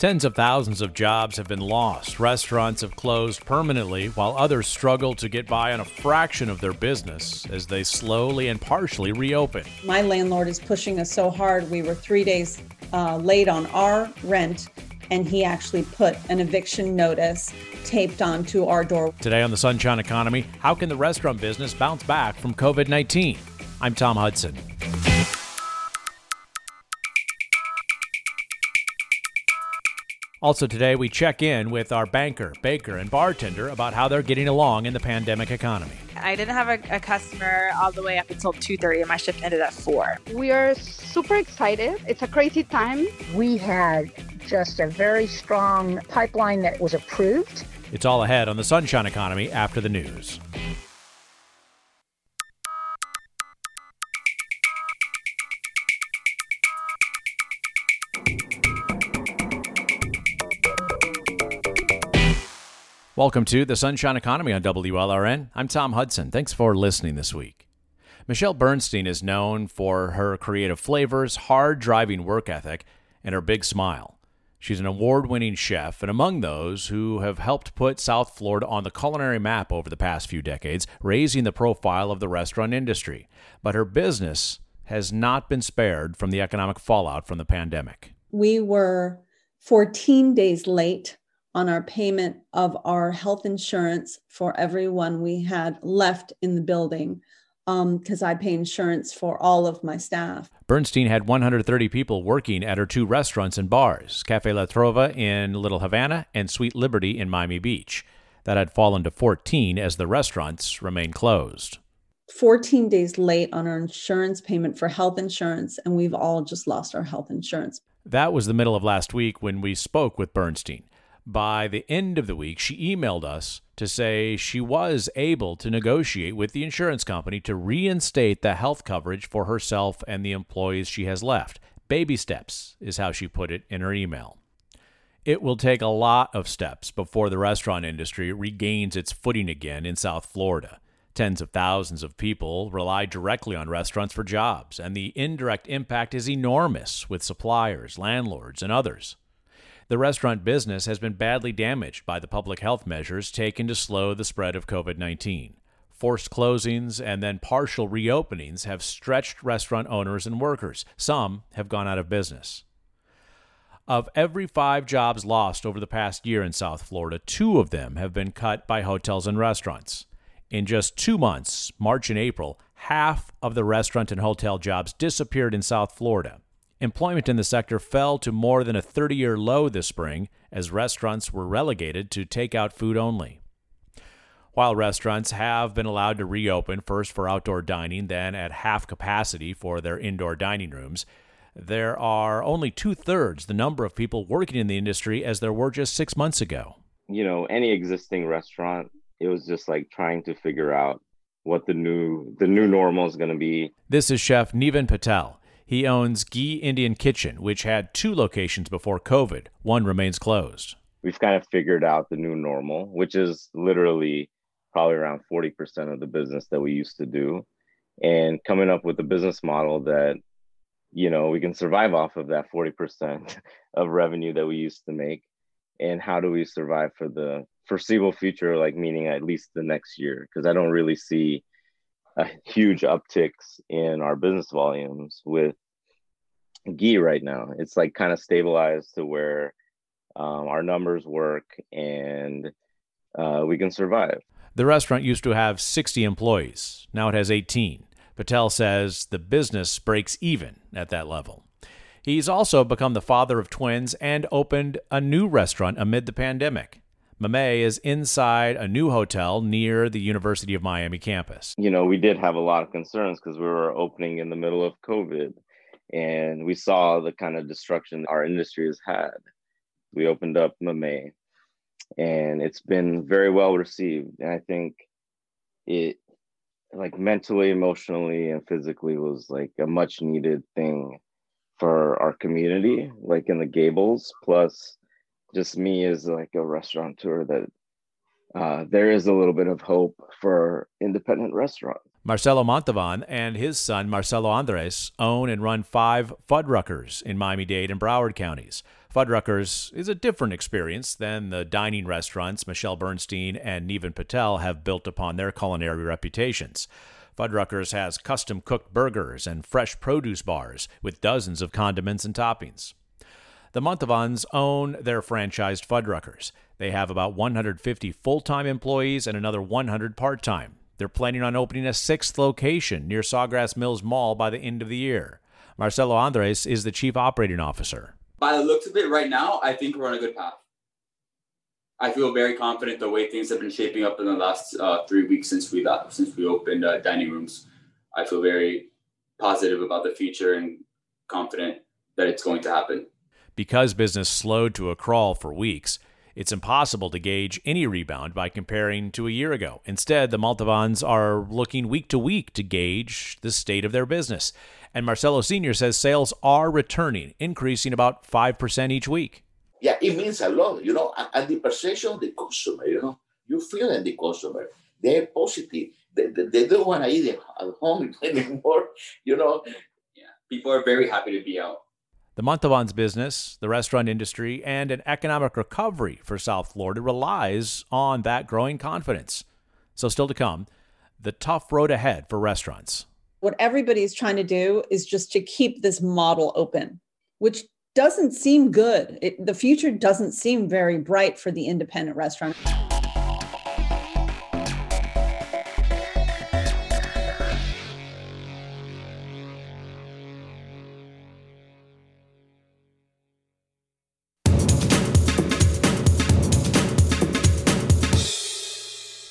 Tens of thousands of jobs have been lost. Restaurants have closed permanently, while others struggle to get by on a fraction of their business as they slowly and partially reopen. My landlord is pushing us so hard. We were three days uh, late on our rent, and he actually put an eviction notice taped onto our door. Today on the Sunshine Economy, how can the restaurant business bounce back from COVID 19? I'm Tom Hudson. Also, today we check in with our banker, baker, and bartender about how they're getting along in the pandemic economy. I didn't have a, a customer all the way up until 2:30, and my shift ended at four. We are super excited. It's a crazy time. We had just a very strong pipeline that was approved. It's all ahead on the Sunshine Economy after the news. Welcome to the Sunshine Economy on WLRN. I'm Tom Hudson. Thanks for listening this week. Michelle Bernstein is known for her creative flavors, hard driving work ethic, and her big smile. She's an award winning chef, and among those who have helped put South Florida on the culinary map over the past few decades, raising the profile of the restaurant industry. But her business has not been spared from the economic fallout from the pandemic. We were 14 days late on our payment of our health insurance for everyone we had left in the building because um, I pay insurance for all of my staff. Bernstein had 130 people working at her two restaurants and bars Cafe La Trova in Little Havana and Sweet Liberty in Miami Beach. That had fallen to 14 as the restaurants remained closed. 14 days late on our insurance payment for health insurance, and we've all just lost our health insurance. That was the middle of last week when we spoke with Bernstein by the end of the week, she emailed us to say she was able to negotiate with the insurance company to reinstate the health coverage for herself and the employees she has left. Baby steps is how she put it in her email. It will take a lot of steps before the restaurant industry regains its footing again in South Florida. Tens of thousands of people rely directly on restaurants for jobs, and the indirect impact is enormous with suppliers, landlords, and others. The restaurant business has been badly damaged by the public health measures taken to slow the spread of COVID 19. Forced closings and then partial reopenings have stretched restaurant owners and workers. Some have gone out of business. Of every five jobs lost over the past year in South Florida, two of them have been cut by hotels and restaurants. In just two months, March and April, half of the restaurant and hotel jobs disappeared in South Florida. Employment in the sector fell to more than a 30 year low this spring as restaurants were relegated to takeout food only. While restaurants have been allowed to reopen, first for outdoor dining, then at half capacity for their indoor dining rooms, there are only two thirds the number of people working in the industry as there were just six months ago. You know, any existing restaurant, it was just like trying to figure out what the new the new normal is going to be. This is Chef Niven Patel. He owns Ghee Indian Kitchen, which had two locations before COVID. One remains closed. We've kind of figured out the new normal, which is literally probably around 40% of the business that we used to do. And coming up with a business model that, you know, we can survive off of that 40% of revenue that we used to make. And how do we survive for the foreseeable future, like meaning at least the next year? Because I don't really see a huge upticks in our business volumes with Ghee right now. It's like kind of stabilized to where um, our numbers work and uh, we can survive. The restaurant used to have 60 employees. Now it has 18. Patel says the business breaks even at that level. He's also become the father of twins and opened a new restaurant amid the pandemic. Mamey is inside a new hotel near the University of Miami campus. You know, we did have a lot of concerns because we were opening in the middle of COVID and we saw the kind of destruction our industry has had. We opened up Mamey and it's been very well received. And I think it, like mentally, emotionally, and physically, was like a much needed thing for our community, like in the Gables. Plus, just me as like a restaurateur that uh, there is a little bit of hope for independent restaurants. Marcelo Montalvan and his son Marcelo Andres own and run five Fuddruckers in Miami Dade and Broward counties. Fuddruckers is a different experience than the dining restaurants Michelle Bernstein and Niven Patel have built upon their culinary reputations. Fuddruckers has custom cooked burgers and fresh produce bars with dozens of condiments and toppings. The Montalvans own their franchised Fuddruckers. They have about 150 full time employees and another 100 part time. They're planning on opening a sixth location near Sawgrass Mills Mall by the end of the year. Marcelo Andres is the chief operating officer. By the looks of it right now, I think we're on a good path. I feel very confident the way things have been shaping up in the last uh, three weeks since we got, since we opened uh, dining rooms. I feel very positive about the future and confident that it's going to happen. Because business slowed to a crawl for weeks, it's impossible to gauge any rebound by comparing to a year ago. Instead, the Montalvans are looking week to week to gauge the state of their business. And Marcelo Sr. says sales are returning, increasing about 5% each week. Yeah, it means a lot, you know, and the perception of the consumer, you know, you feel in the consumer. They're positive. They, they, they don't want to eat at home anymore, you know. Yeah, people are very happy to be out. The Montalvan's business, the restaurant industry, and an economic recovery for South Florida relies on that growing confidence. So, still to come, the tough road ahead for restaurants. What everybody's trying to do is just to keep this model open, which doesn't seem good. It, the future doesn't seem very bright for the independent restaurant.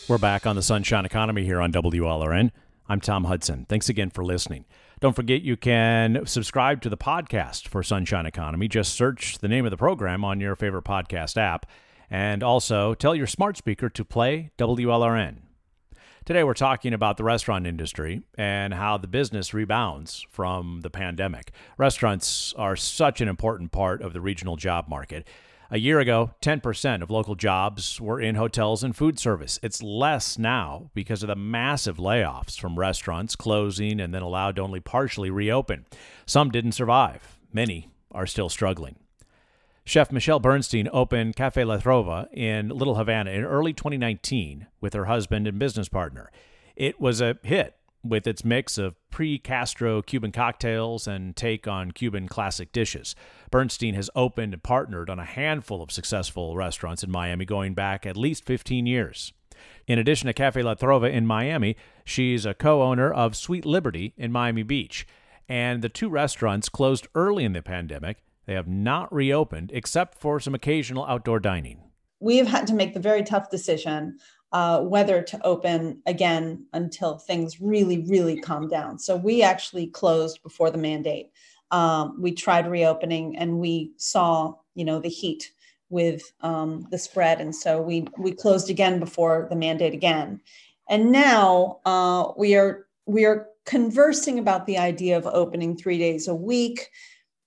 We're back on the Sunshine Economy here on WLRN. I'm Tom Hudson. Thanks again for listening. Don't forget you can subscribe to the podcast for Sunshine Economy. Just search the name of the program on your favorite podcast app. And also tell your smart speaker to play WLRN. Today we're talking about the restaurant industry and how the business rebounds from the pandemic. Restaurants are such an important part of the regional job market. A year ago, 10% of local jobs were in hotels and food service. It's less now because of the massive layoffs from restaurants closing and then allowed to only partially reopen. Some didn't survive, many are still struggling. Chef Michelle Bernstein opened Cafe La Trova in Little Havana in early 2019 with her husband and business partner. It was a hit with its mix of pre Castro Cuban cocktails and take on Cuban classic dishes. Bernstein has opened and partnered on a handful of successful restaurants in Miami going back at least 15 years. In addition to Cafe La Trova in Miami, she's a co owner of Sweet Liberty in Miami Beach. And the two restaurants closed early in the pandemic. They have not reopened except for some occasional outdoor dining. We have had to make the very tough decision uh, whether to open again until things really, really calm down. So we actually closed before the mandate. Um, we tried reopening and we saw, you know, the heat with um, the spread, and so we we closed again before the mandate again. And now uh, we are we are conversing about the idea of opening three days a week.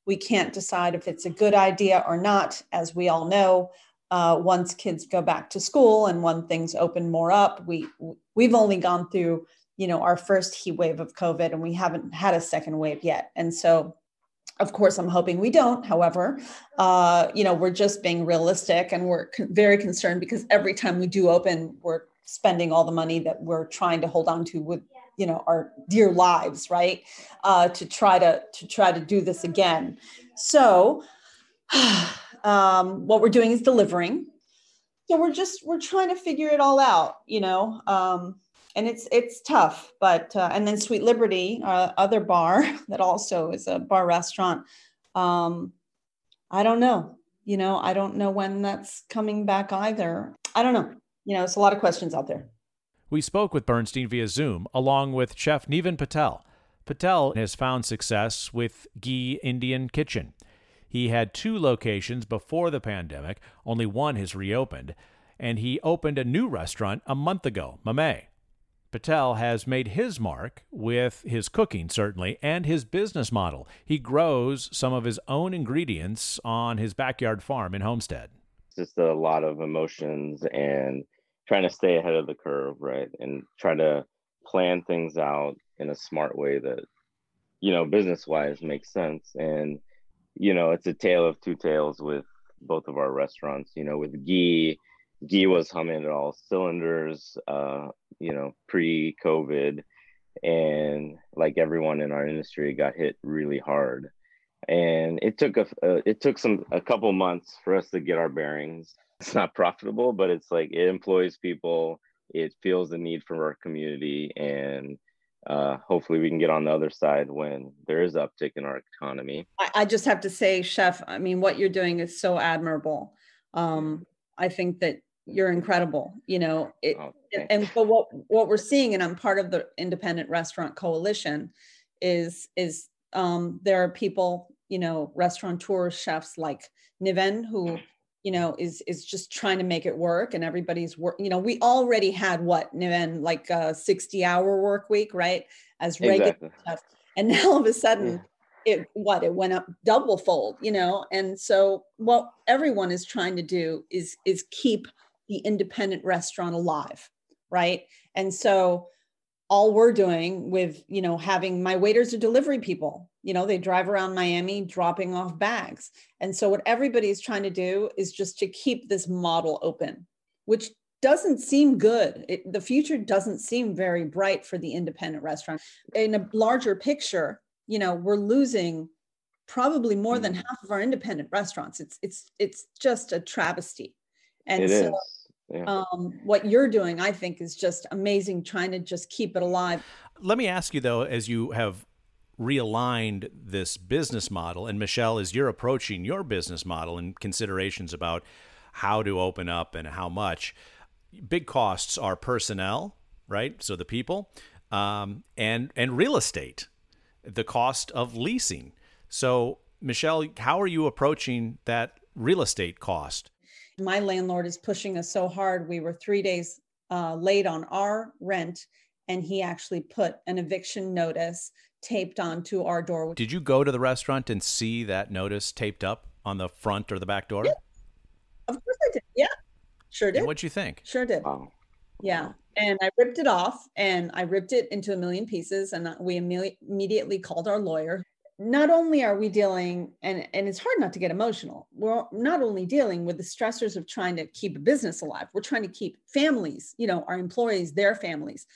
We can't decide if it's a good idea or not, as we all know uh, once kids go back to school and when things open more up we we've only gone through you know our first heat wave of covid and we haven't had a second wave yet. And so of course i'm hoping we don't. However uh, you know we're just being realistic and we're con- very concerned because every time we do open we're spending all the money that we're trying to hold on to with you know our dear lives right? Uh, to try to to try to do this again. So um, what we're doing is delivering. So we're just we're trying to figure it all out you know um, and it's it's tough but uh, and then sweet liberty uh, other bar that also is a bar restaurant um, i don't know you know i don't know when that's coming back either. I don't know you know it's a lot of questions out there. We spoke with bernstein via zoom along with chef niven patel. Patel has found success with ghee indian kitchen he had two locations before the pandemic, only one has reopened, and he opened a new restaurant a month ago, Mamey. Patel has made his mark with his cooking, certainly, and his business model. He grows some of his own ingredients on his backyard farm in Homestead. Just a lot of emotions and trying to stay ahead of the curve, right? And try to plan things out in a smart way that you know business wise makes sense and you know it's a tale of two tales with both of our restaurants you know with Ghee Ghee was humming at all cylinders uh you know pre covid and like everyone in our industry got hit really hard. And it took a uh, it took some a couple months for us to get our bearings. It's not profitable but it's like it employs people. It feels the need for our community. And uh, hopefully we can get on the other side when there is uptick in our economy. I, I just have to say chef i mean what you're doing is so admirable. Um, i think that you're incredible you know it, Oh, and, but what what we're seeing and i'm part of the independent restaurant coalition is is um there are people you know restaurateurs chefs like niven who you know is is just trying to make it work and everybody's work you know we already had what niven like a 60 hour work week right? As regular exactly. chefs and now all of a sudden it what it went up double fold you know? And so what everyone is trying to do is is keep the independent restaurant alive right? And so all we're doing with you know having my waiters are delivery people. You know they drive around miami dropping off bags. And so what everybody is trying to do is just to keep this model open which doesn't seem good. It, the future doesn't seem very bright for the independent restaurant. In a larger picture you know we're losing probably more than Mhm. half of our independent restaurants. It's it's it's just a travesty. And It so is. Yeah. um, what you're doing, I think, is just amazing. Trying to just keep it alive. Let me ask you though, as you have realigned this business model, and Michelle, as you're approaching your business model and considerations about how to open up and how much, big costs are personnel, right? So the people, um, and and real estate, the cost of leasing. So Michelle, how are you approaching that real estate cost? My landlord is pushing us so hard. We were three days uh, late on our rent, and he actually put an eviction notice taped onto our door. Did you go to the restaurant and see that notice taped up on the front or the back door? Yeah. Of course, I did. Yeah, sure did. And what'd you think? Sure did. Wow. Yeah. And I ripped it off and I ripped it into a million pieces. And we imme- immediately called our lawyer. Not only are we dealing, and, and it's hard not to get emotional, we're not only dealing with the stressors of trying to keep a business alive, we're trying to keep families, you know, our employees, their families.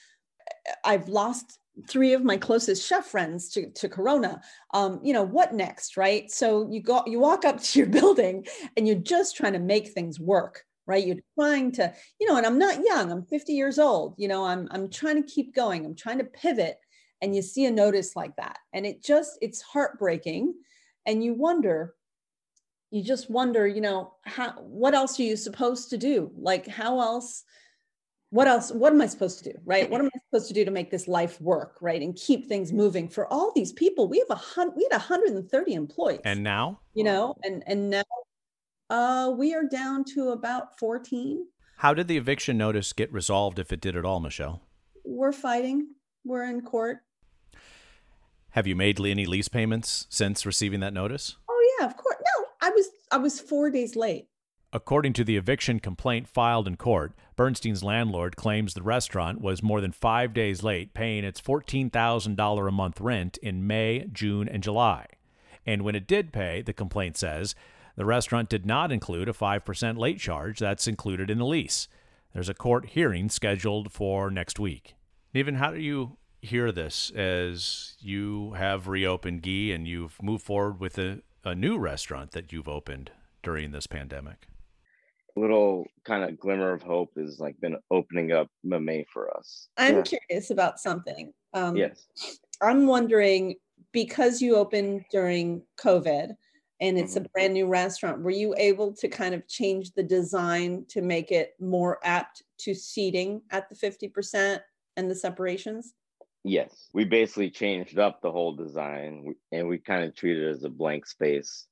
I've lost three of my closest chef friends to, to corona. Um, you know what next right? So you go you walk up to your building and you're just trying to make things work right? You're trying to you know and i'm not young i'm 50 years old you know i'm i'm trying to keep going i'm trying to pivot and you see a notice like that and it just it's heartbreaking and you wonder you just wonder you know how what else are you supposed to do? Like how else what else what am i supposed to do right? What am i supposed to do to make this life work right and keep things moving? For all these people we have a hundred we had 130 employees. And now? you know and and now uh we are down to about 14 How did the eviction notice get resolved if it did at all, Michelle? we're fighting. We're in court Have you made any lease payments since receiving that notice? oh yeah of course no i was i was four days late According to the eviction complaint filed in court, Bernstein's landlord claims the restaurant was more than five days late paying its $14,000 a month rent in May, June, and July. And when it did pay, the complaint says, the restaurant did not include a 5% late charge that's included in the lease. There's a court hearing scheduled for next week. Niven, how do you hear this as you have reopened Ghee and you've moved forward with a, a new restaurant that you've opened during this pandemic? little kind of glimmer of hope has like been opening up Mamey for us. i'm Yeah. curious about something um Yes. i'm wondering because you opened during covid and it's a Mhm. brand new restaurant were you able to kind of change the design to make it more apt to seating at the 50% and the separations Yes. We basically changed up the whole design and we kind of treat it as a blank space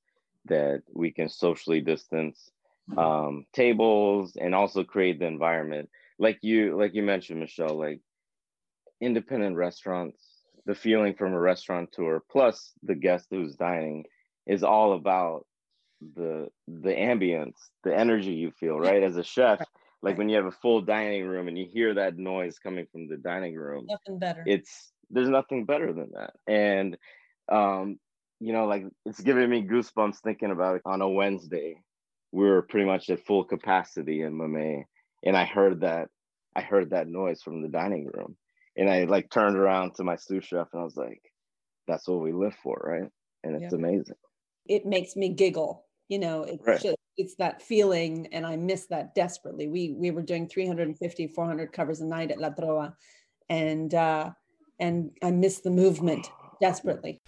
that we can socially distance um, tables and also create the environment. Like you, like you mentioned, Michelle, like independent restaurants, the feeling from a restaurateur plus the guest who's dining is all about the the ambience, the energy you feel, right? As a chef, Like when you have a full dining room and you hear that noise coming from the dining room, Nothing better. it's there's nothing better than that. And um, you know, like it's giving me goosebumps thinking about it on a Wednesday. We were pretty much at full capacity in Mamey, and I heard that I heard that noise from the dining room. And I like turned around to my sous chef and I was like, that's what we live for, right? And it's Yeah. amazing. it makes me giggle. You know, it's Right. just it's that feeling, and I miss that desperately. We we were doing 350, 400 covers a night at La Trova, and uh, and I miss the movement desperately.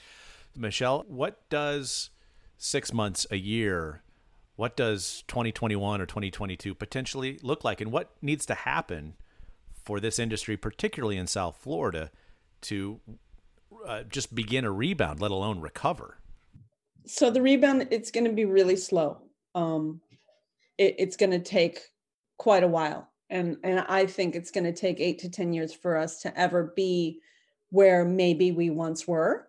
Michelle, what does six months, a year, what does 2021 or 2022 potentially look like? And what needs to happen for this industry, particularly in South Florida, to uh, just begin a rebound, let alone recover? So the rebound, it's going to be really slow. Um, it, it's going to take quite a while, and and I think it's going to take eight to ten years for us to ever be where maybe we once were.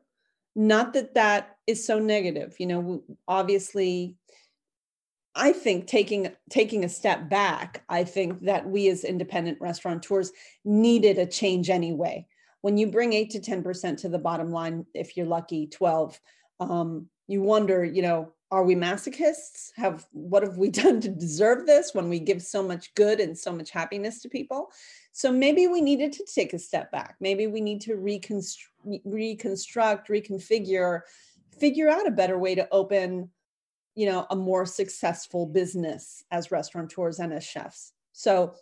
Not that that is so negative, you know. Obviously, I think taking taking a step back, I think that we as independent restaurateurs needed a change anyway. When you bring eight to ten percent to the bottom line, if you're lucky, twelve, um, you wonder, you know, are we masochists? Have what have we done to deserve this when we give so much good and so much happiness to people? So maybe we needed to take a step back. Maybe we need to reconstruct, reconstruct, reconfigure, figure out a better way to open, you know, a more successful business as restaurateurs and as chefs. So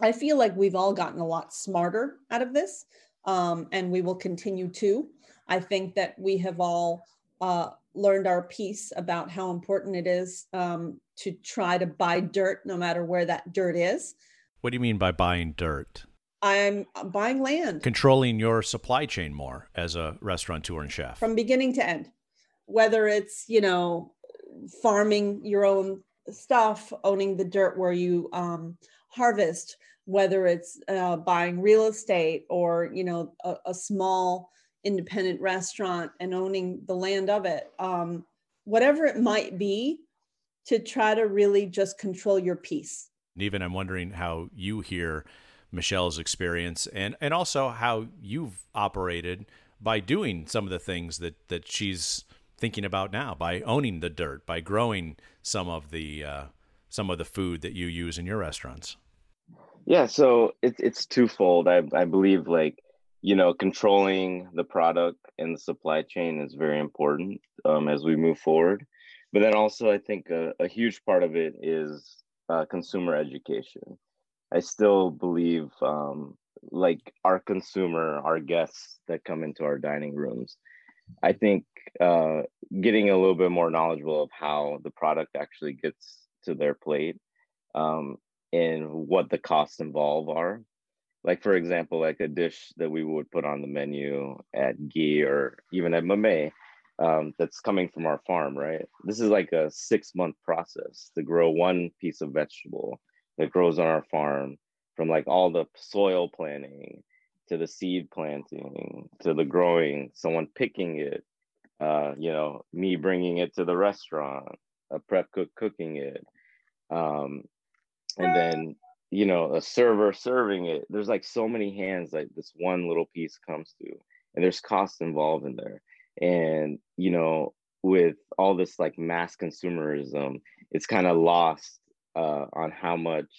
I feel like we've all gotten a lot smarter out of this, um, and we will continue to. I think that we have all uh, learned our piece about how important it is um, to try to buy dirt, no matter where that dirt is. What do you mean by buying dirt? I'm buying land Controlling your supply chain more as a restaurateur and chef. from beginning to end, whether it's, you know, farming your own stuff, owning the dirt where you um, harvest, whether it's uh, buying real estate or, you know, a, a small independent restaurant and owning the land of it, um, whatever it might be, to try to really just control your piece. And Niven I'm wondering how you hear Michelle's experience and, and also how you've operated by doing some of the things that, that she's thinking about now, by owning the dirt, by growing some of the uh, some of the food that you use in your restaurants. Yeah, so it's it's twofold. I I believe like you know controlling the product and the supply chain is very important um, as we move forward. But then also I think a, a huge part of it is uh, consumer education. I still believe um, like our consumer, our guests that come into our dining rooms. I think uh, getting a little bit more knowledgeable of how the product actually gets to their plate um, and what the costs involved are. Like for example, like a dish that we would put on the menu at Ghee or even at Mamey um, that's coming from our farm, right? This is like a six month process to grow one piece of vegetable that grows on our farm from like all the soil planning to the seed planting to the growing, someone picking it, uh, you know, me bringing it to the restaurant, a prep cook cooking it, um, and then you know a server serving it. There's like so many hands like this one little piece comes to, and there's cost involved in there, and you know with all this like mass consumerism, it's kind of lost uh, on how much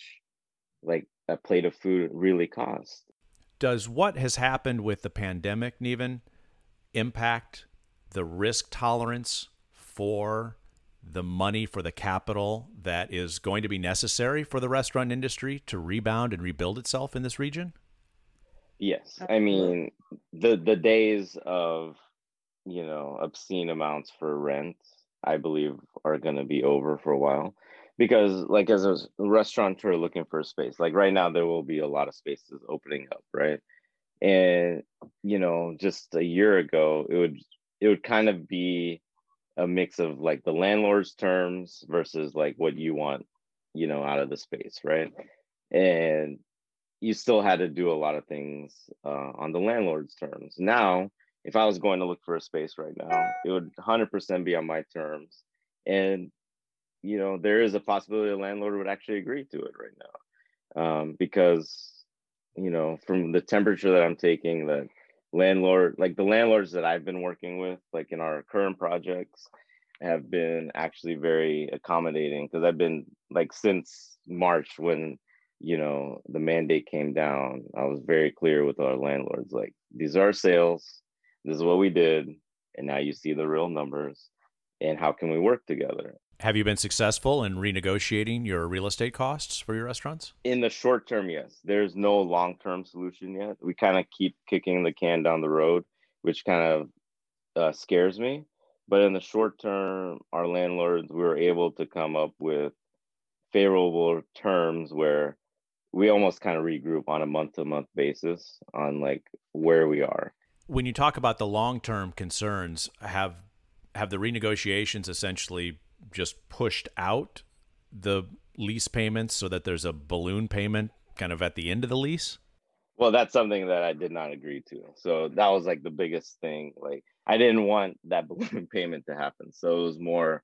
like a plate of food really costs. Does what has happened with the pandemic, Niven, impact the risk tolerance for the money for the capital that is going to be necessary for the restaurant industry to rebound and rebuild itself in this region? Yes, I mean the the days of you know obscene amounts for rent, I believe, are going to be over for a while, because like as a restaurateur looking for a space, like right now there will be a lot of spaces opening up, right? And you know, just a year ago, it would it would kind of be a mix of like the landlord's terms versus like what you want, you know, out of the space, right? And you still had to do a lot of things uh, on the landlord's terms. Now, if I was going to look for a space right now, it would 100% be on my terms. And, you know, there is a possibility a landlord would actually agree to it right now. um, because you know from the temperature that I'm taking, the landlord, like the landlords that I've been working with, like in our current projects, have been actually very accommodating because I've been like since March when you know the mandate came down i was very clear with our landlords like these are sales. This is what we did and now you see the real numbers and how can we work together have you been successful in renegotiating your real estate costs for your restaurants? In the short term yes. There's no long term solution yet. We kind of keep kicking the can down the road which kind of uh, scares me. But in the short term our landlords we were able to come up with favorable terms where we almost kind of regroup on a month to month basis on like where we are. When you talk about the long term concerns, have have the renegotiations essentially just pushed out the lease payments so that there's a balloon payment kind of at the end of the lease? Well, that's something that I did not agree to. So that was like the biggest thing. Like I didn't want that balloon payment to happen. So it was more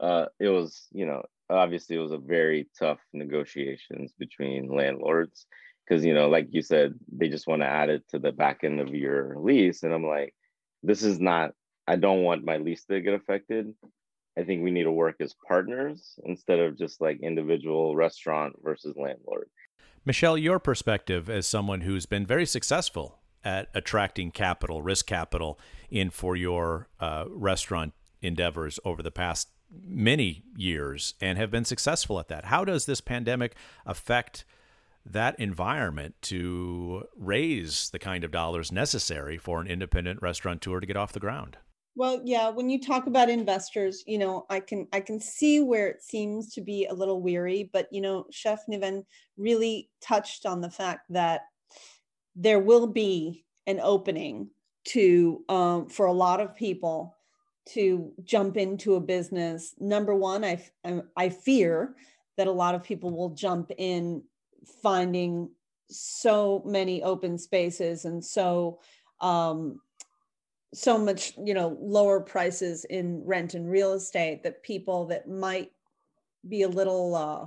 uh it was, you know, obviously it was a very tough negotiations between landlords because you know like you said they just want to add it to the back end of your lease and i'm like this is not i don't want my lease to get affected i think we need to work as partners instead of just like individual restaurant versus landlord michelle your perspective as someone who's been very successful at attracting capital risk capital in for your uh, restaurant endeavors over the past many years and have been successful at that. How does this pandemic affect that environment to raise the kind of dollars necessary for an independent restaurateur to get off the ground? Well, yeah, when you talk about investors, you know, I can I can see where it seems to be a little weary, but you know, Chef Niven really touched on the fact that there will be an opening to um, for a lot of people to jump into a business. Number one i i fear that a lot of people will jump in finding so many open spaces and so um so much you know lower prices in rent and real estate that people that might be a little uh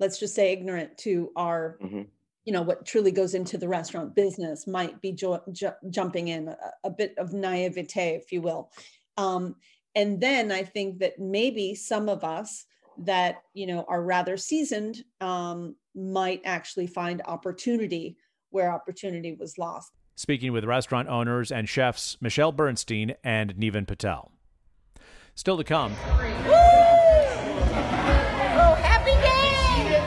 let's just say ignorant to our mm-hmm. you know what truly goes into the restaurant business might be jo- ju- jumping in a, a, bit of naivete if you will um, and then I think that maybe some of us that you know are rather seasoned um, might actually find opportunity where opportunity was lost. Speaking with restaurant owners and chefs Michelle Bernstein and Niven Patel. Still to come. Oh, happy day!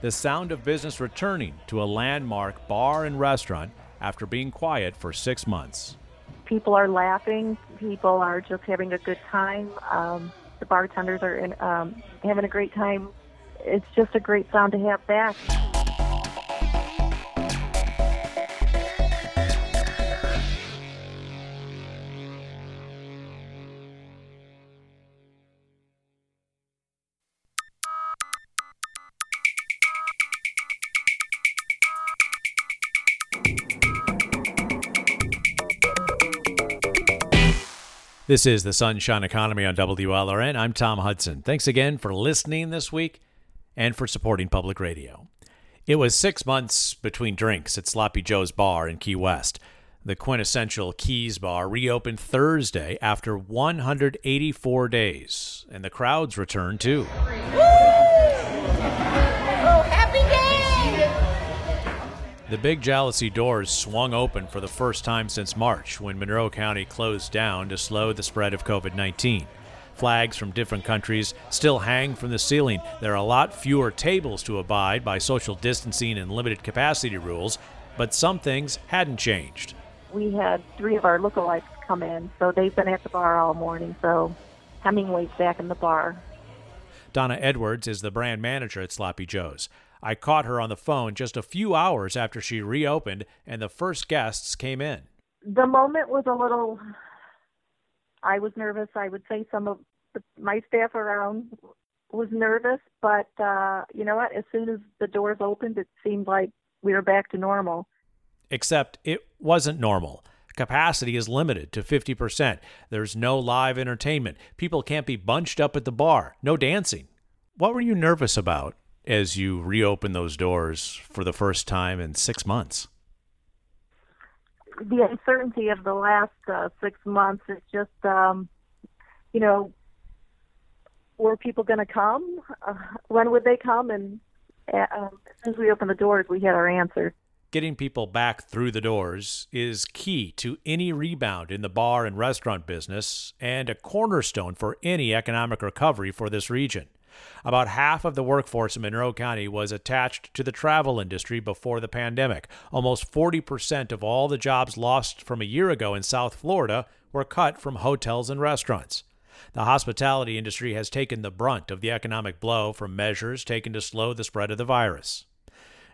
The sound of business returning to a landmark bar and restaurant after being quiet for six months people are laughing. People are just having a good time. Um, the bartenders are in, um, having a great time. It's just a great sound to have back. This is the Sunshine Economy on WLRN. I'm Tom Hudson. Thanks again for listening this week and for supporting public radio. It was six months between drinks at Sloppy Joe's Bar in Key West. The quintessential Keys Bar reopened Thursday after 184 days, and the crowds returned too. The Big Jalousie doors swung open for the first time since March when Monroe County closed down to slow the spread of COVID 19. Flags from different countries still hang from the ceiling. There are a lot fewer tables to abide by social distancing and limited capacity rules, but some things hadn't changed. We had three of our lookalikes come in, so they've been at the bar all morning, so Hemingway's back in the bar. Donna Edwards is the brand manager at Sloppy Joe's. I caught her on the phone just a few hours after she reopened and the first guests came in. The moment was a little, I was nervous. I would say some of the, my staff around was nervous, but uh, you know what? As soon as the doors opened, it seemed like we were back to normal. Except it wasn't normal. Capacity is limited to 50%. There's no live entertainment. People can't be bunched up at the bar. No dancing. What were you nervous about? As you reopen those doors for the first time in six months? The uncertainty of the last uh, six months is just, um, you know, were people going to come? Uh, when would they come? And uh, um, as soon as we opened the doors, we had our answer. Getting people back through the doors is key to any rebound in the bar and restaurant business and a cornerstone for any economic recovery for this region. About half of the workforce in Monroe County was attached to the travel industry before the pandemic. Almost 40% of all the jobs lost from a year ago in South Florida were cut from hotels and restaurants. The hospitality industry has taken the brunt of the economic blow from measures taken to slow the spread of the virus.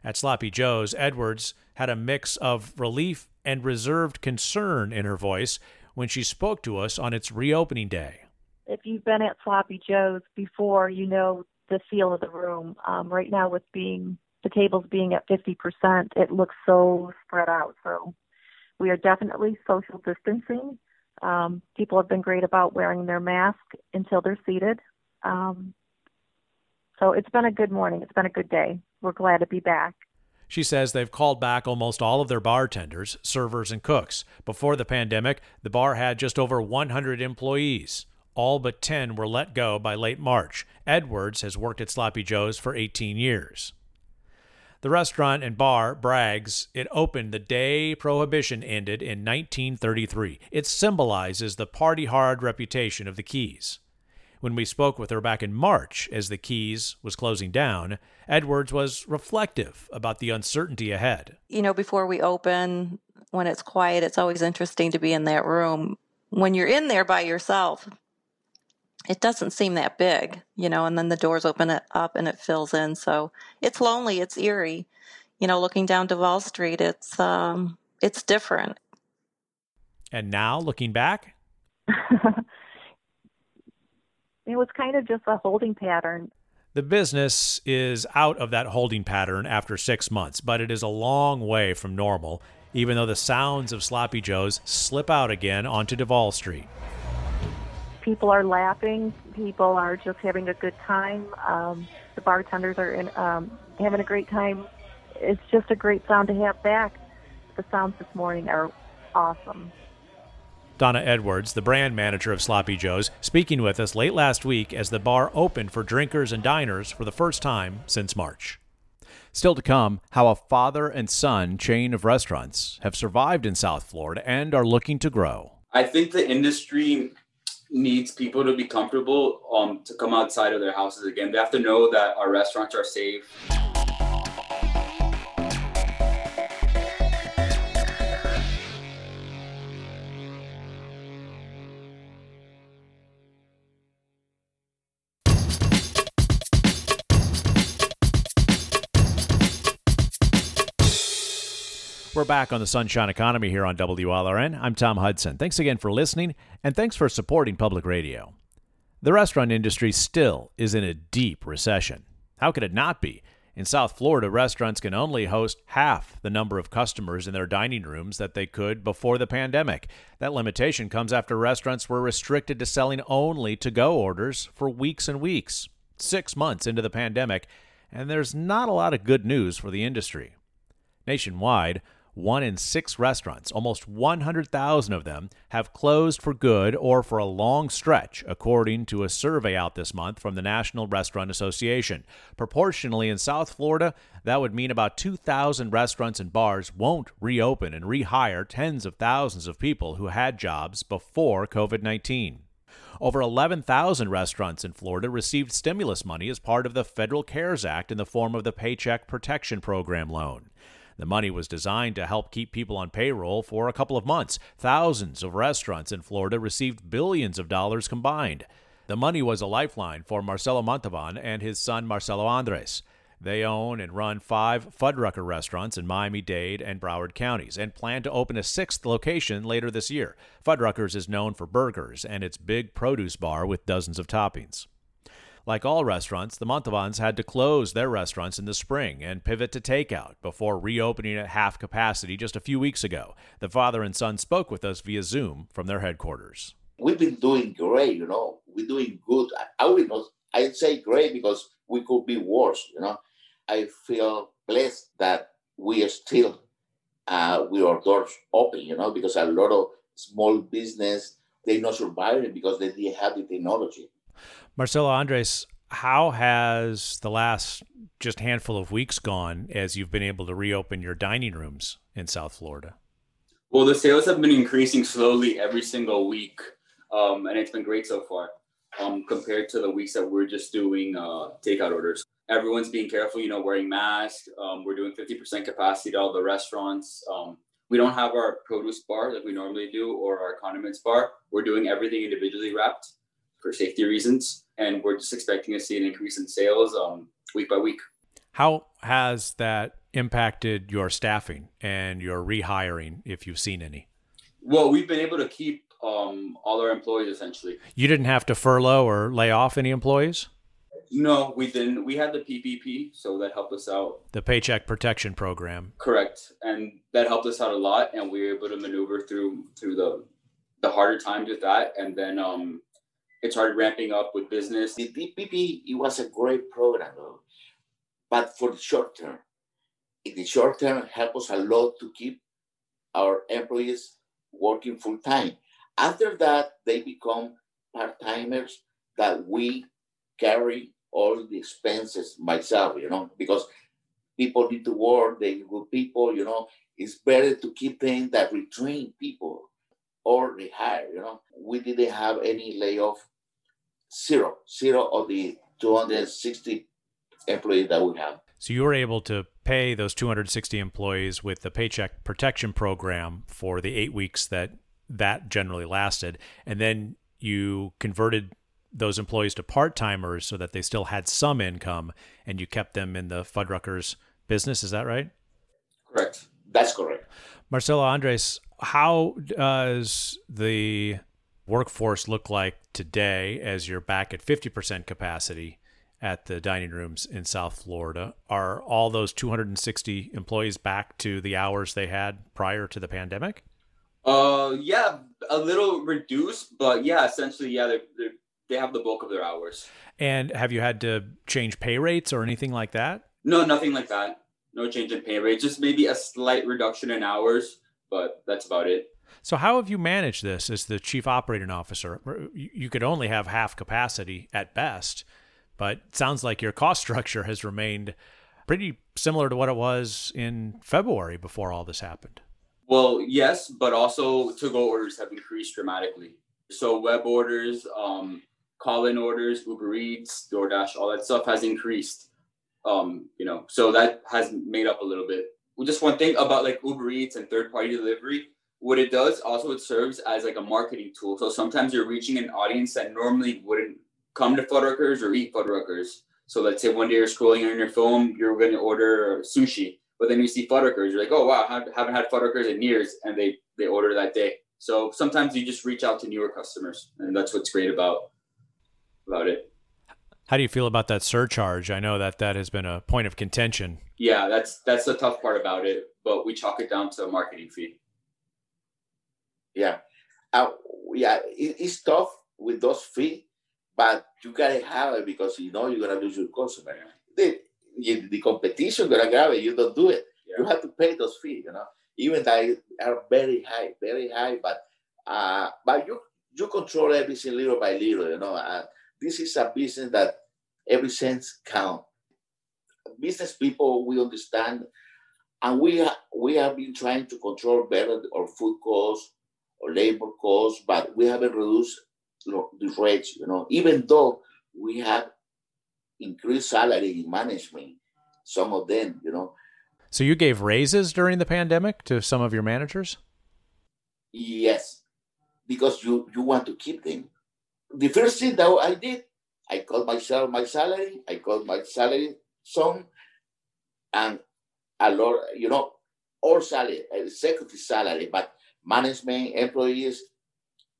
At Sloppy Joe's, Edwards had a mix of relief and reserved concern in her voice when she spoke to us on its reopening day. If you've been at Sloppy Joe's before, you know the feel of the room. Um, right now, with being the tables being at 50%, it looks so spread out. So we are definitely social distancing. Um, people have been great about wearing their mask until they're seated. Um, so it's been a good morning. It's been a good day. We're glad to be back. She says they've called back almost all of their bartenders, servers, and cooks. Before the pandemic, the bar had just over 100 employees. All but 10 were let go by late March. Edwards has worked at Sloppy Joe's for 18 years. The restaurant and bar brags it opened the day Prohibition ended in 1933. It symbolizes the party hard reputation of the Keys. When we spoke with her back in March as the Keys was closing down, Edwards was reflective about the uncertainty ahead. You know, before we open, when it's quiet, it's always interesting to be in that room. When you're in there by yourself, it doesn't seem that big, you know, and then the doors open it up and it fills in. So it's lonely, it's eerie. You know, looking down Duval Street, it's um it's different. And now looking back? it was kind of just a holding pattern. The business is out of that holding pattern after six months, but it is a long way from normal, even though the sounds of Sloppy Joe's slip out again onto Duval Street people are laughing. People are just having a good time. Um, the bartenders are in, um, having a great time. It's just a great sound to have back. The sounds this morning are awesome. Donna Edwards, the brand manager of Sloppy Joe's, speaking with us late last week as the bar opened for drinkers and diners for the first time since March. Still to come, how a father and son chain of restaurants have survived in South Florida and are looking to grow. I think the industry needs people to be comfortable um, to come outside of their houses again. They have to know that our restaurants are safe. We're back on the Sunshine Economy here on WLRN. I'm Tom Hudson. Thanks again for listening, and thanks for supporting public radio. The restaurant industry still is in a deep recession. How could it not be? In South Florida, restaurants can only host half the number of customers in their dining rooms that they could before the pandemic. That limitation comes after restaurants were restricted to selling only to go orders for weeks and weeks, six months into the pandemic, and there's not a lot of good news for the industry. Nationwide, one in six restaurants, almost 100,000 of them, have closed for good or for a long stretch, according to a survey out this month from the National Restaurant Association. Proportionally, in South Florida, that would mean about 2,000 restaurants and bars won't reopen and rehire tens of thousands of people who had jobs before COVID 19. Over 11,000 restaurants in Florida received stimulus money as part of the Federal CARES Act in the form of the Paycheck Protection Program loan. The money was designed to help keep people on payroll for a couple of months. Thousands of restaurants in Florida received billions of dollars combined. The money was a lifeline for Marcelo Montalvan and his son Marcelo Andres. They own and run five Fuddrucker restaurants in Miami Dade and Broward counties and plan to open a sixth location later this year. Fuddruckers is known for burgers and its big produce bar with dozens of toppings. Like all restaurants, the Montalvans had to close their restaurants in the spring and pivot to takeout before reopening at half capacity just a few weeks ago. The father and son spoke with us via Zoom from their headquarters. We've been doing great, you know. We're doing good. I will not I'd say great because we could be worse, you know. I feel blessed that we are still uh, with our doors open, you know, because a lot of small business they're not surviving because they didn't have the technology. Marcelo Andres, how has the last just handful of weeks gone as you've been able to reopen your dining rooms in South Florida? Well, the sales have been increasing slowly every single week, um, and it's been great so far um, compared to the weeks that we're just doing uh, takeout orders. Everyone's being careful, you know, wearing masks. Um, we're doing 50% capacity to all the restaurants. Um, we don't have our produce bar like we normally do or our condiments bar. We're doing everything individually wrapped for safety reasons. And we're just expecting to see an increase in sales um, week by week. How has that impacted your staffing and your rehiring, if you've seen any? Well, we've been able to keep um, all our employees essentially. You didn't have to furlough or lay off any employees? No, we didn't. We had the PPP, so that helped us out. The Paycheck Protection Program. Correct, and that helped us out a lot, and we were able to maneuver through through the the harder times with that, and then um, it started ramping up with business. The PPP it was a great program, though, but for the short term, in the short term, helped us a lot to keep our employees working full time. After that, they become part timers that we carry all the expenses myself, you know, because people need to work, they good people, you know. It's better to keep them that retrain people or rehire, you know. We didn't have any layoff, zero, zero of the 260 employees that we have. So you were able to pay those 260 employees with the Paycheck Protection Program for the eight weeks that that generally lasted, and then you converted those employees to part timers so that they still had some income and you kept them in the Fuddruckers business. Is that right? Correct. That's correct. Marcelo Andres, how does the workforce look like today as you're back at 50% capacity at the dining rooms in South Florida? Are all those 260 employees back to the hours they had prior to the pandemic? Uh, yeah, a little reduced, but yeah, essentially, yeah, they're, they're they have the bulk of their hours. And have you had to change pay rates or anything like that? No, nothing like that. No change in pay rate. Just maybe a slight reduction in hours, but that's about it. So, how have you managed this as the chief operating officer? You could only have half capacity at best, but it sounds like your cost structure has remained pretty similar to what it was in February before all this happened. Well, yes, but also to go orders have increased dramatically. So, web orders, um, call-in orders, Uber Eats, DoorDash, all that stuff has increased. Um, you know, so that has made up a little bit. Just one thing about like Uber Eats and third-party delivery, what it does also it serves as like a marketing tool. So sometimes you're reaching an audience that normally wouldn't come to Fuddruckers or eat Fuddruckers. So let's say one day you're scrolling on your phone, you're going to order sushi, but then you see Fuddruckers, you're like, oh wow, I haven't had Fuddruckers in years, and they they order that day. So sometimes you just reach out to newer customers, and that's what's great about about it. How do you feel about that surcharge? I know that that has been a point of contention. Yeah, that's that's the tough part about it, but we chalk it down to a marketing fee. Yeah, uh, yeah, it, it's tough with those fees, but you gotta have it because you know you're gonna lose your customer. The, the competition gonna grab it. You don't do it. Yeah. You have to pay those fees. You know, even they are very high, very high. But uh, but you you control everything little by little, you know. Uh, this is a business that every cent count. Business people, we understand, and we ha- we have been trying to control better our food costs or labor costs, but we haven't reduced the rates, you know, even though we have increased salary in management, some of them, you know. So you gave raises during the pandemic to some of your managers? Yes, because you you want to keep them. The first thing that I did, I called myself my salary. I called my salary some, and a lot, you know, all salary, executive salary, but management employees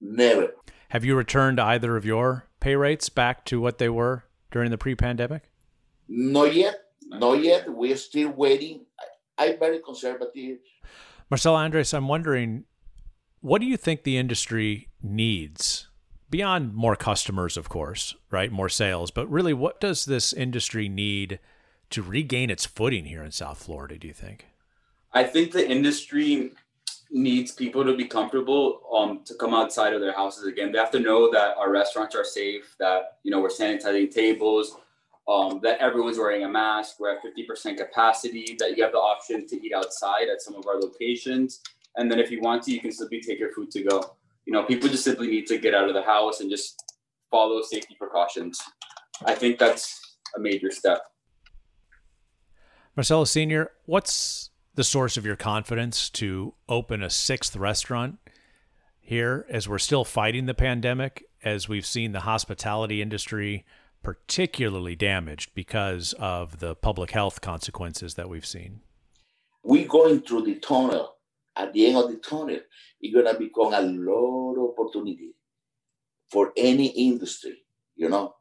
never. Have you returned either of your pay rates back to what they were during the pre-pandemic? Not yet. Not yet. We're still waiting. I'm very conservative. Marcelo Andres, I'm wondering what do you think the industry needs beyond more customers, of course, right? More sales, but really, what does this industry need to regain its footing here in South Florida? Do you think? I think the industry needs people to be comfortable um, to come outside of their houses again. They have to know that our restaurants are safe, that you know we're sanitizing tables, um, that everyone's wearing a mask. We're at 50% capacity. That you have the option to eat outside at some of our locations, and then if you want to, you can simply take your food to go. You know, people just simply need to get out of the house and just follow safety precautions. I think that's a major step. Marcelo Senior, what's the source of your confidence to open a sixth restaurant here as we're still fighting the pandemic, as we've seen the hospitality industry particularly damaged because of the public health consequences that we've seen? We're going through the tunnel. At the end of the tunnel, it's going to become a lot of opportunity for any industry, you know.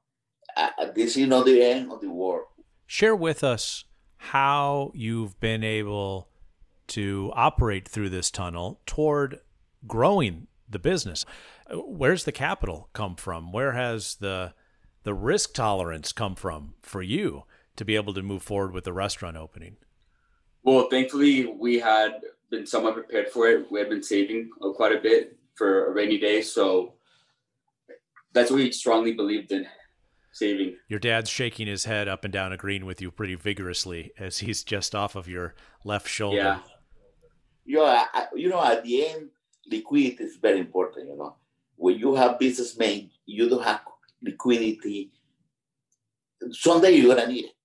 Uh, this is not the end of the world. Share with us how you've been able to operate through this tunnel toward growing the business. Where's the capital come from? Where has the the risk tolerance come from for you to be able to move forward with the restaurant opening? Well, thankfully, we had been somewhat prepared for it. We had been saving uh, quite a bit for a rainy day, so that's what we strongly believed in saving. Your dad's shaking his head up and down, agreeing with you pretty vigorously as he's just off of your left shoulder. Yeah. You know, I, you know, at the end, liquidity is very important. You know, when you have businessmen, you don't have liquidity. Someday you're gonna need it.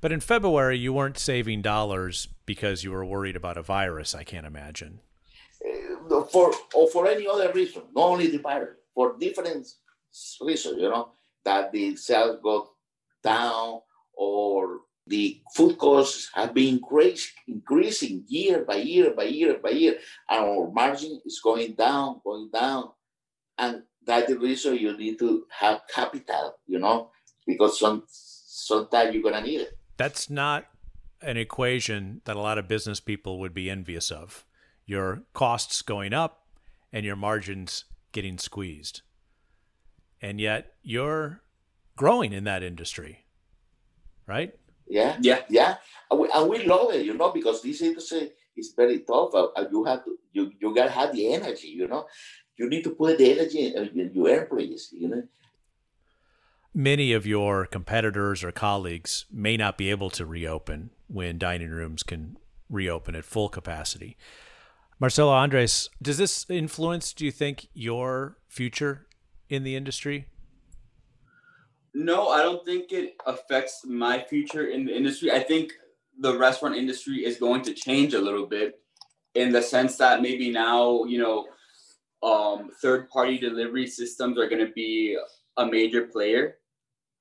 But in February, you weren't saving dollars because you were worried about a virus. I can't imagine. Uh, for or for any other reason, not only the virus, for different reasons. You know, that the sales go down or the food costs have been increasing year by year by year by year, and our margin is going down, going down. And that's the reason you need to have capital, you know, because some sometimes you're gonna need it. That's not an equation that a lot of business people would be envious of. Your costs going up and your margins getting squeezed and yet you're growing in that industry, right? Yeah, yeah, yeah, and we, and we love it, you know, because this industry is very tough. Uh, you have to, you you gotta have the energy, you know. You need to put the energy in your employees, you know. Many of your competitors or colleagues may not be able to reopen when dining rooms can reopen at full capacity. Marcelo Andres, does this influence, do you think, your future in the industry? No, I don't think it affects my future in the industry. I think the restaurant industry is going to change a little bit in the sense that maybe now, you know, um, third party delivery systems are going to be a major player.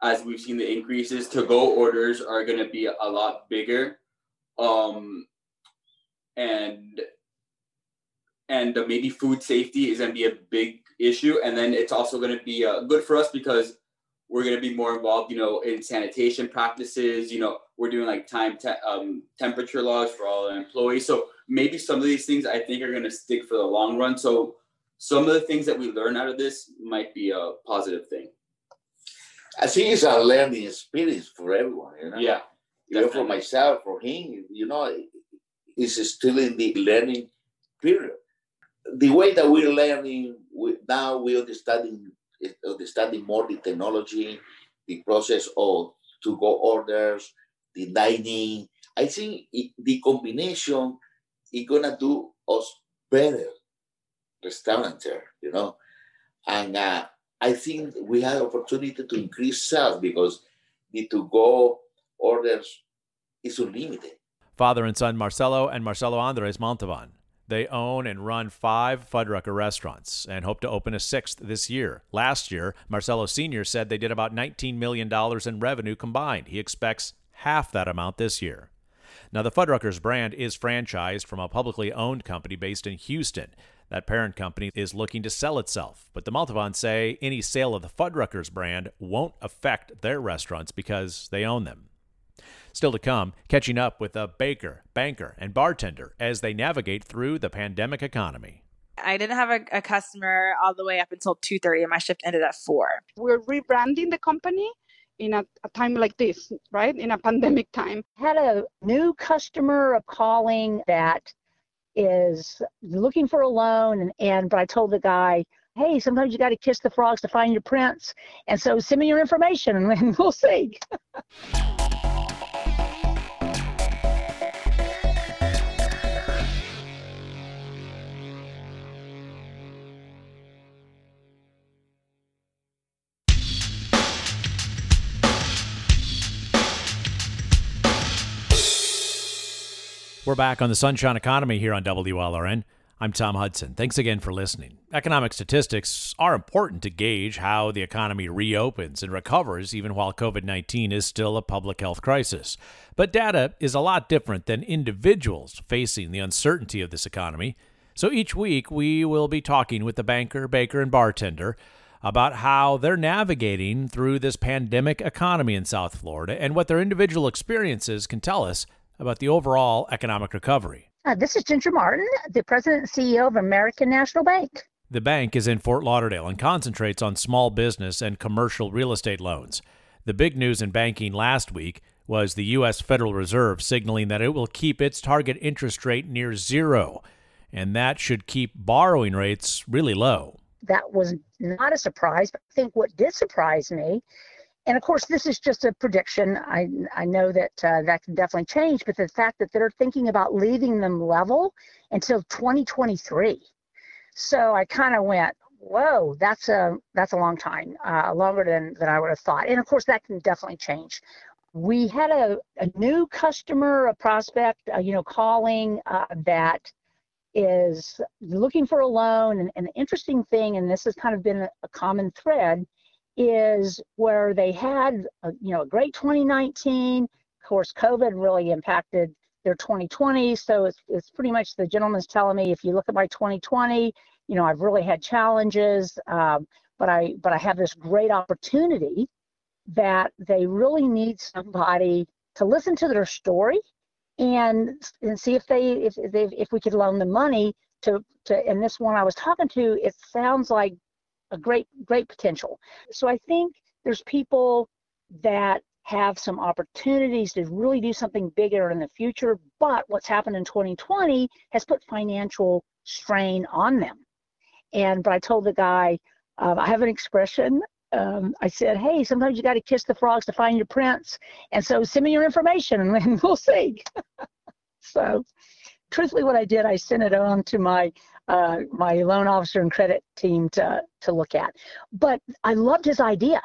As we've seen the increases, to go orders are going to be a lot bigger. Um, and and maybe food safety is going to be a big issue. And then it's also going to be uh, good for us because we're going to be more involved, you know, in sanitation practices. You know, we're doing like time te- um, temperature logs for all our employees. So maybe some of these things I think are going to stick for the long run. So some of the things that we learn out of this might be a positive thing. I think it's a learning experience for everyone. You know? Yeah. Know, for myself, for him, you know, it's still in the learning period. The way that we're learning we, now we understanding understanding more the technology, the process of to go orders, the dining. I think it, the combination is gonna do us better restaurateur, you know. And uh, I think we have opportunity to increase sales because the to go orders is unlimited. Father and son Marcelo and Marcelo Andres Montalvan. They own and run five Fuddrucker restaurants and hope to open a sixth this year. Last year, Marcelo Sr. said they did about $19 million in revenue combined. He expects half that amount this year. Now, the Fuddruckers brand is franchised from a publicly owned company based in Houston. That parent company is looking to sell itself, but the Montalvans say any sale of the Fuddruckers brand won't affect their restaurants because they own them. Still to come, catching up with a baker, banker, and bartender as they navigate through the pandemic economy. I didn't have a, a customer all the way up until 2.30 and my shift ended at 4. We're rebranding the company in a, a, time like this, right? In a pandemic time. Had a new customer calling that is looking for a loan and, and but I told the guy, hey, sometimes you got to kiss the frogs to find your prince. And so send me your information and we'll see. We're back on the Sunshine Economy here on WLRN. I'm Tom Hudson. Thanks again for listening. Economic statistics are important to gauge how the economy reopens and recovers, even while COVID 19 is still a public health crisis. But data is a lot different than individuals facing the uncertainty of this economy. So each week, we will be talking with the banker, baker, and bartender about how they're navigating through this pandemic economy in South Florida and what their individual experiences can tell us about the overall economic recovery. Uh, this is Ginger Martin, the president and CEO of American National Bank. The bank is in Fort Lauderdale and concentrates on small business and commercial real estate loans. The big news in banking last week was the U.S. Federal Reserve signaling that it will keep its target interest rate near zero, and that should keep borrowing rates really low. That was not a surprise, but I think what did surprise me and of course, this is just a prediction. I, I know that uh, that can definitely change, but the fact that they're thinking about leaving them level until 2023. So I kind of went, whoa, that's a that's a long time, uh, longer than, than I would have thought. And of course, that can definitely change. We had a, a new customer, a prospect, uh, you know, calling uh, that is looking for a loan. And, and the interesting thing, and this has kind of been a, a common thread, is where they had a, you know a great 2019 of course covid really impacted their 2020 so it's, it's pretty much the gentleman's telling me if you look at my 2020 you know i've really had challenges um, but i but i have this great opportunity that they really need somebody to listen to their story and and see if they if they if we could loan them money to to and this one i was talking to it sounds like a great great potential. So I think there's people that have some opportunities to really do something bigger in the future, but what's happened in 2020 has put financial strain on them. And but I told the guy, uh, I have an expression. Um, I said, hey, sometimes you got to kiss the frogs to find your prince. And so send me your information and we'll see. so truthfully, what I did, I sent it on to my uh, my loan officer and credit team to to look at. But I loved his idea,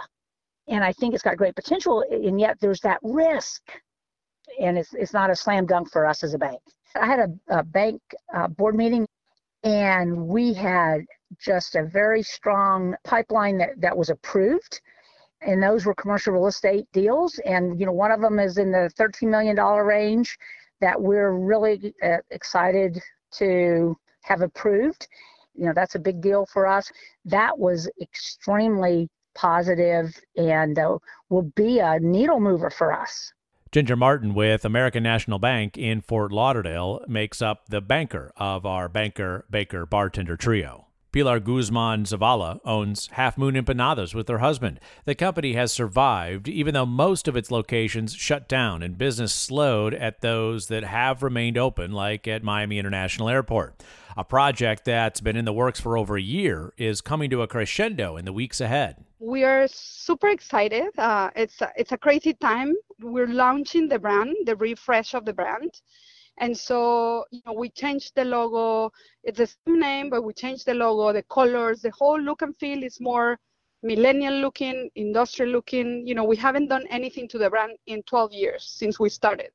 and I think it's got great potential. And yet there's that risk, and it's it's not a slam dunk for us as a bank. I had a, a bank uh, board meeting, and we had just a very strong pipeline that that was approved and those were commercial real estate deals and you know one of them is in the 13 million dollar range that we're really uh, excited to have approved. You know, that's a big deal for us. That was extremely positive and uh, will be a needle mover for us. Ginger Martin with American National Bank in Fort Lauderdale makes up the banker of our banker baker bartender trio. Pilar Guzman Zavala owns Half Moon Empanadas with her husband. The company has survived, even though most of its locations shut down and business slowed at those that have remained open, like at Miami International Airport. A project that's been in the works for over a year is coming to a crescendo in the weeks ahead. We are super excited. Uh, it's it's a crazy time. We're launching the brand, the refresh of the brand. And so, you know, we changed the logo. It's the same name, but we changed the logo, the colors, the whole look and feel is more millennial looking, industrial looking. You know, we haven't done anything to the brand in 12 years since we started.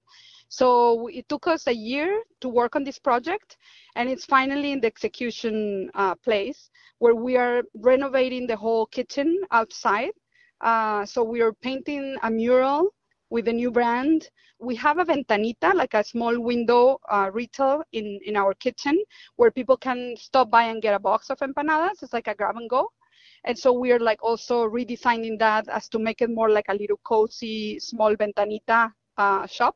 So it took us a year to work on this project, and it's finally in the execution uh, place where we are renovating the whole kitchen outside. Uh, so we are painting a mural with the new brand. We have a ventanita, like a small window uh, retail in, in our kitchen where people can stop by and get a box of empanadas. It's like a grab and go. And so we are like also redesigning that as to make it more like a little cozy, small ventanita uh, shop.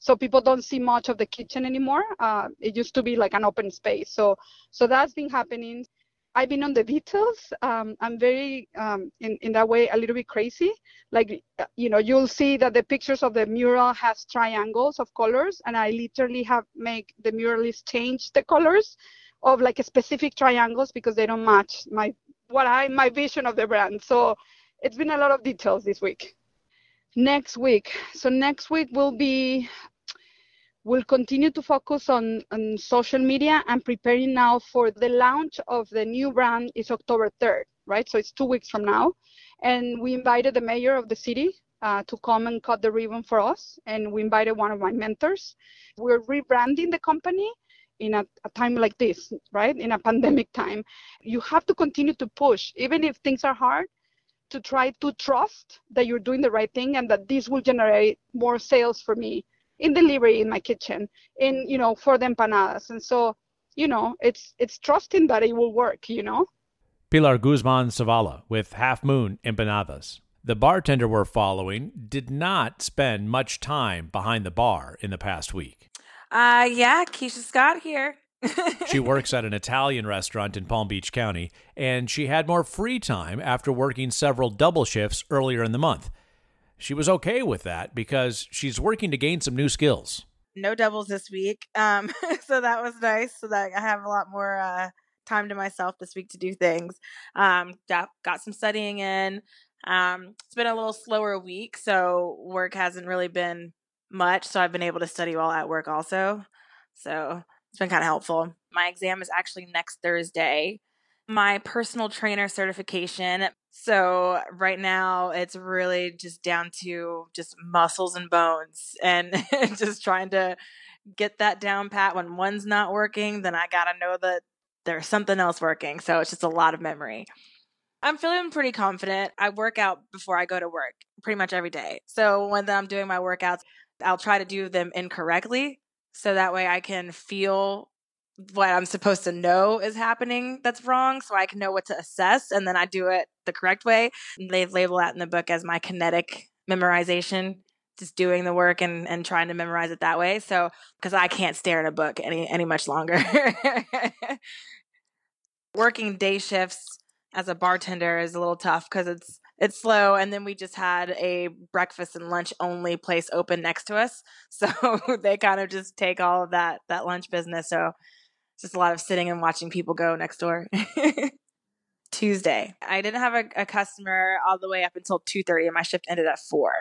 so people don't see much of the kitchen anymore. Uh, it used to be like an open space. So so that's been happening. I've been on the details. Um, I'm very, um, in, in that way, a little bit crazy. Like, uh, you know, you'll see that the pictures of the mural has triangles of colors, and I literally have make the muralist change the colors of like a specific triangles because they don't match my what I my vision of the brand. So it's been a lot of details this week. Next week, so next week will be we'll continue to focus on, on social media and preparing now for the launch of the new brand is October 3rd, right? So it's two weeks from now. And we invited the mayor of the city uh, to come and cut the ribbon for us. And we invited one of my mentors. We're rebranding the company in a, a, time like this, right? In a pandemic time. You have to continue to push, even if things are hard, to try to trust that you're doing the right thing and that this will generate more sales for me in delivery in my kitchen, in, you know, for the empanadas. And so, you know, it's it's trusting that it will work, you know. Pilar Guzman Zavala with Half Moon Empanadas. The bartender we're following did not spend much time behind the bar in the past week. Uh, yeah, Keisha Scott here. she works at an Italian restaurant in Palm Beach County, and she had more free time after working several double shifts earlier in the month. She was okay with that because she's working to gain some new skills. No doubles this week, um, so that was nice. So that I have a lot more uh, time to myself this week to do things. Um, got, some studying in. Um, it's been a little slower week, so work hasn't really been much. So I've been able to study while at work also. So it's been kind of helpful. My exam is actually next Thursday. My personal trainer certification. So right now it's really just down to just muscles and bones and just trying to get that down pat when one's not working, then I got to know that there's something else working. So it's just a lot of memory. I'm feeling pretty confident. I work out before I go to work pretty much every day. So when I'm doing my workouts, I'll try to do them incorrectly so that way I can feel what I'm supposed to know is happening that's wrong so I can know what to assess and then I do it the correct way. They label that in the book as my kinetic memorization, just doing the work and, and trying to memorize it that way. So, because I can't stare at a book any, any much longer. Working day shifts as a bartender is a little tough because it's it's slow and then we just had a breakfast and lunch only place open next to us so they kind of just take all of that that lunch business so just a lot of sitting and watching people go next door tuesday i didn't have a, a customer all the way up until 2.30 and my shift ended at 4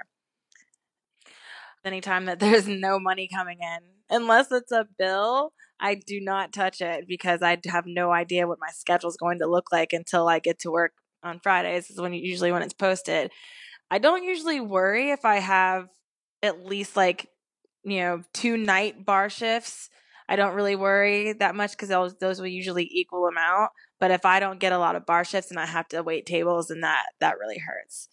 anytime that there's no money coming in unless it's a bill I do not touch it because I have no idea what my schedule is going to look like until I get to work on Fridays is when usually when it's posted. I don't usually worry if I have at least like you know two night bar shifts. I don't really worry that much because those those will usually equal amount. But if I don't get a lot of bar shifts and I have to wait tables, and that that really hurts.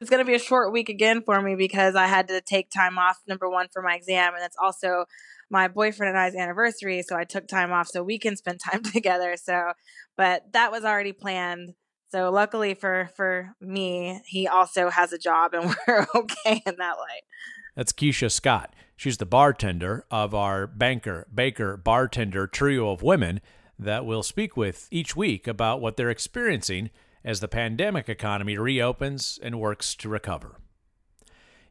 It's going to be a short week again for me because I had to take time off. Number one for my exam, and it's also my boyfriend and I's anniversary, so I took time off so we can spend time together. So, but that was already planned. So luckily for for me, he also has a job, and we're okay in that light. That's Keisha Scott. She's the bartender of our banker, baker, bartender trio of women that we'll speak with each week about what they're experiencing as the pandemic economy reopens and works to recover.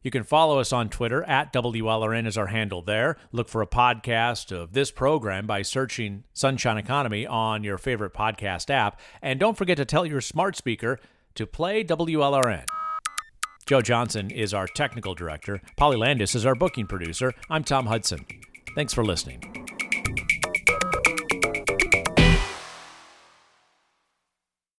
You can follow us on Twitter at WLRN is our handle there. Look for a podcast of this program by searching Sunshine Economy on your favorite podcast app. And don't forget to tell your smart speaker to play WLRN. Joe Johnson is our technical director. Polly Landis is our booking producer. I'm Tom Hudson. Thanks for listening.